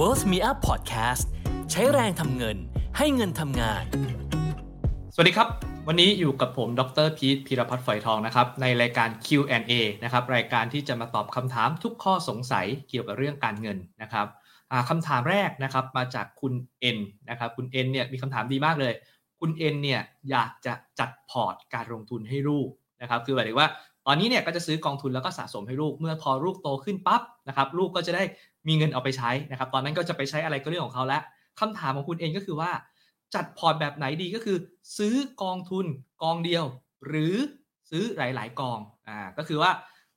Worth Me Up Podcast ใช้แรงทำเงินให้เงินทำงาน สวัสดีครับ วันนี้อยู่กับผม ดรพีทพีรพัฒน์ฝอยทองนะครับ ในรายการ Q&A นะครับ รายการที่จะมาตอบคำถามทุกข้อสงสัยเกี่ยวกับเรื่องการเงินนะครับคำถามแรกนะครับมาจากคุณเอ็นนะครับคุณเอ็นเนี่ยมีคำถามดีมากเลย คุณเอ็นเนี่ยอยากจะจัดพอร์ตการลงทุนให้ลูกนะครับ คือหมายถึงว่า ตอนนี้เนี่ยก็จะซื้อกองทุนแล้วก็สะสมให้ลูก เมื่อพอลูกโตขึ้นปั๊บนะครับลูกก็จะได้มีเงินเอาไปใช้นะครับ ตอนนั้นก็จะไปใช้อะไรก็เรื่องของเขาแล้วคำถามของคุณเองก็คือว่า จัดพอร์ตแบบไหนดีก็คือ ซื้อกองทุนกองเดียว หรือซื้อหลาย ๆ กองอ่าก็คือว่า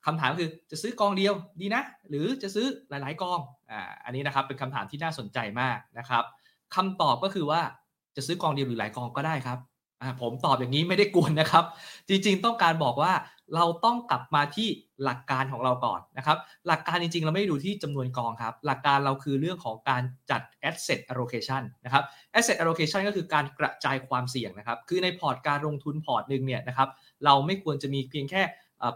คำถามคือจะซื้อกองเดียวดีนะ หรือจะซื้อหลาย ๆ กองอ่าอันนี้นะครับเป็นคำถามที่น่าสนใจมากนะครับคำตอบก็คือว่าจะซื้อกองเดียวหรือหลายกองก็ได้ครับ ผมตอบอย่างนี้ไม่ได้กวนนะครับ จริงๆต้องการบอกว่าเราต้องกลับมาที่หลักการของเราก่อนนะครับ หลักการจริงๆ เราไม่ได้ดูที่จำนวนกองครับ หลักการเราคือเรื่องของการจัด asset allocation นะครับ asset allocation ก็คือการกระจายความเสี่ยงนะครับ คือในพอร์ตการลงทุนพอร์ตหนึ่งเนี่ยนะครับ เราไม่ควรจะมีเพียงแค่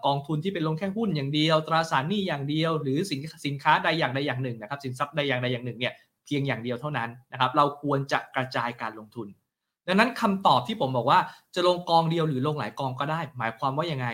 กองทุนที่เป็นลงแค่หุ้นอย่างเดียว ตราสารหนี้อย่างเดียว หรือสินสินค้าใดอย่างใดอย่างหนึ่งนะครับ สินทรัพย์ใดอย่างใดอย่างหนึ่งเนี่ยเพียงอย่างเดียวเท่านั้นนะครับ เราควรจะกระจายการลงทุน ดังนั้นคำตอบที่ผมบอกว่าจะลงกองเดียวหรือลงหลายกองก็ได้ หมายความว่ายังไง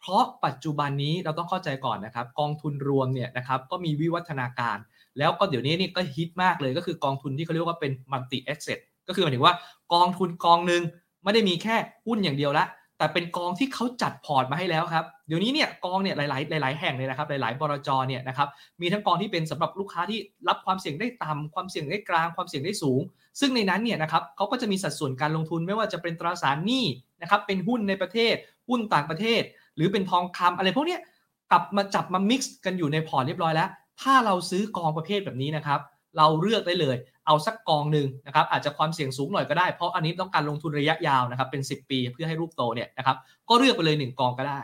เพราะปัจจุบันนี้เราต้องเข้าใจก่อนนะครับ กองทุนรวมเนี่ยนะครับก็มีวิวัฒนาการ แล้วก็เดี๋ยวนี้นี่ก็ฮิตมากเลยก็คือกองทุนที่เขาเรียกว่าเป็น multi-asset ก็คือหมายถึงว่ากองทุนกองหนึ่งไม่ได้มีแค่หุ้นอย่างเดียวละ แต่เป็นกองที่เขาจัดพอร์ตมาให้แล้วครับ เดี๋ยวนี้เนี่ยกองเนี่ยหลาย ๆ หลาย ๆ แห่งเลยนะครับ หลาย ๆ บลจ. เนี่ยนะครับมีทั้งกองที่เป็นสำหรับลูกค้าที่รับความเสี่ยงได้ต่ำความเสี่ยงได้กลางความเสี่ยงได้สูง ซึ่งในนั้นเนี่ยนะครับเขาก็จะมีสัดส่วนการลงทุนไม่ว่าจะเป็นตราสารหนี้นะครับเป็นหุ้นในประเทศ หุ้นต่างประเทศ หรือเป็นทองคำอะไรพวกนี้กลับมาจับมามิกซ์กันอยู่ในพอร์ตเรียบร้อยแล้ว ถ้าเราซื้อกองประเภทแบบนี้นะครับ เราเลือกได้เลย เอาสักกองหนึ่งนะครับอาจจะความเสี่ยงสูงหน่อยก็ได้เพราะอันนี้ต้องการลงทุนระยะยาวนะครับเป็น 10 ปีเพื่อให้รูปโตเนี่ยนะครับก็เลือกไปเลย 1 กองก็ได้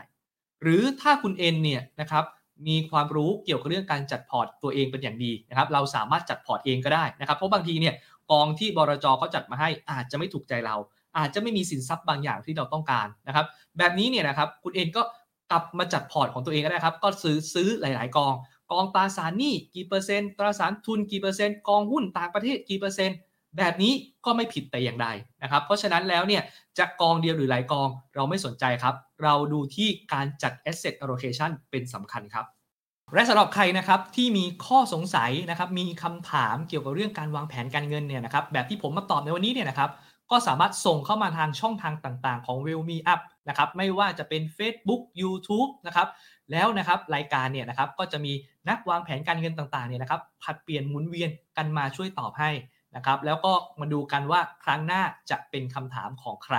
หรือถ้าคุณเอ็นเนี่ยนะครับมีความรู้เกี่ยวกับเรื่องการจัดพอร์ตตัวเองเป็นอย่างดีนะครับเราสามารถจัดพอร์ตเองก็ได้นะครับเพราะบางทีเนี่ยกองที่บลจ. เขาจัดมาให้อาจจะไม่ถูกใจเรา อาจจะไม่มีสินทรัพย์บางอย่างที่เราต้องการนะครับแบบนี้เนี่ยนะครับคุณเอ็นก็กลับมาจัดพอร์ตของตัวเองก็ได้ครับ ก็ซื้อซื้อหลาย ๆ กอง กองตราสารหนี้กี่เปอร์เซ็นต์ตราสารทุนกี่เปอร์เซ็นต์กองหุ้นต่างประเทศกี่เปอร์เซ็นต์แบบนี้ก็ไม่ผิดแต่อย่างใดนะครับ เพราะฉะนั้นแล้วเนี่ยจะกองเดียวหรือหลายกองเราไม่สนใจครับ เราดูที่การจัด asset allocation เป็นสำคัญครับและสำหรับใครนะครับที่มีข้อสงสัยนะครับมีคำถามเกี่ยวกับเรื่องการวางแผนการเงินเนี่ยนะครับแบบที่ผมมาตอบในวันนี้เนี่ยนะครับ ก็สามารถส่งเข้ามาทางช่องทางต่างๆ ของ w e l l Me Up นะครับไม่ว่าจะเป็น Facebook YouTube นะครับแล้วนะครับรายการเนี่ยนะครับก็จะมีนักวางแผนการเงินต่างๆเนี่ยนะครับผัดเปลี่ยนหมุนเวียนกันมาช่วยตอบให้นะครับแล้วก็มาดูกันว่าครั้งหน้าจะเป็นคำถามของใคร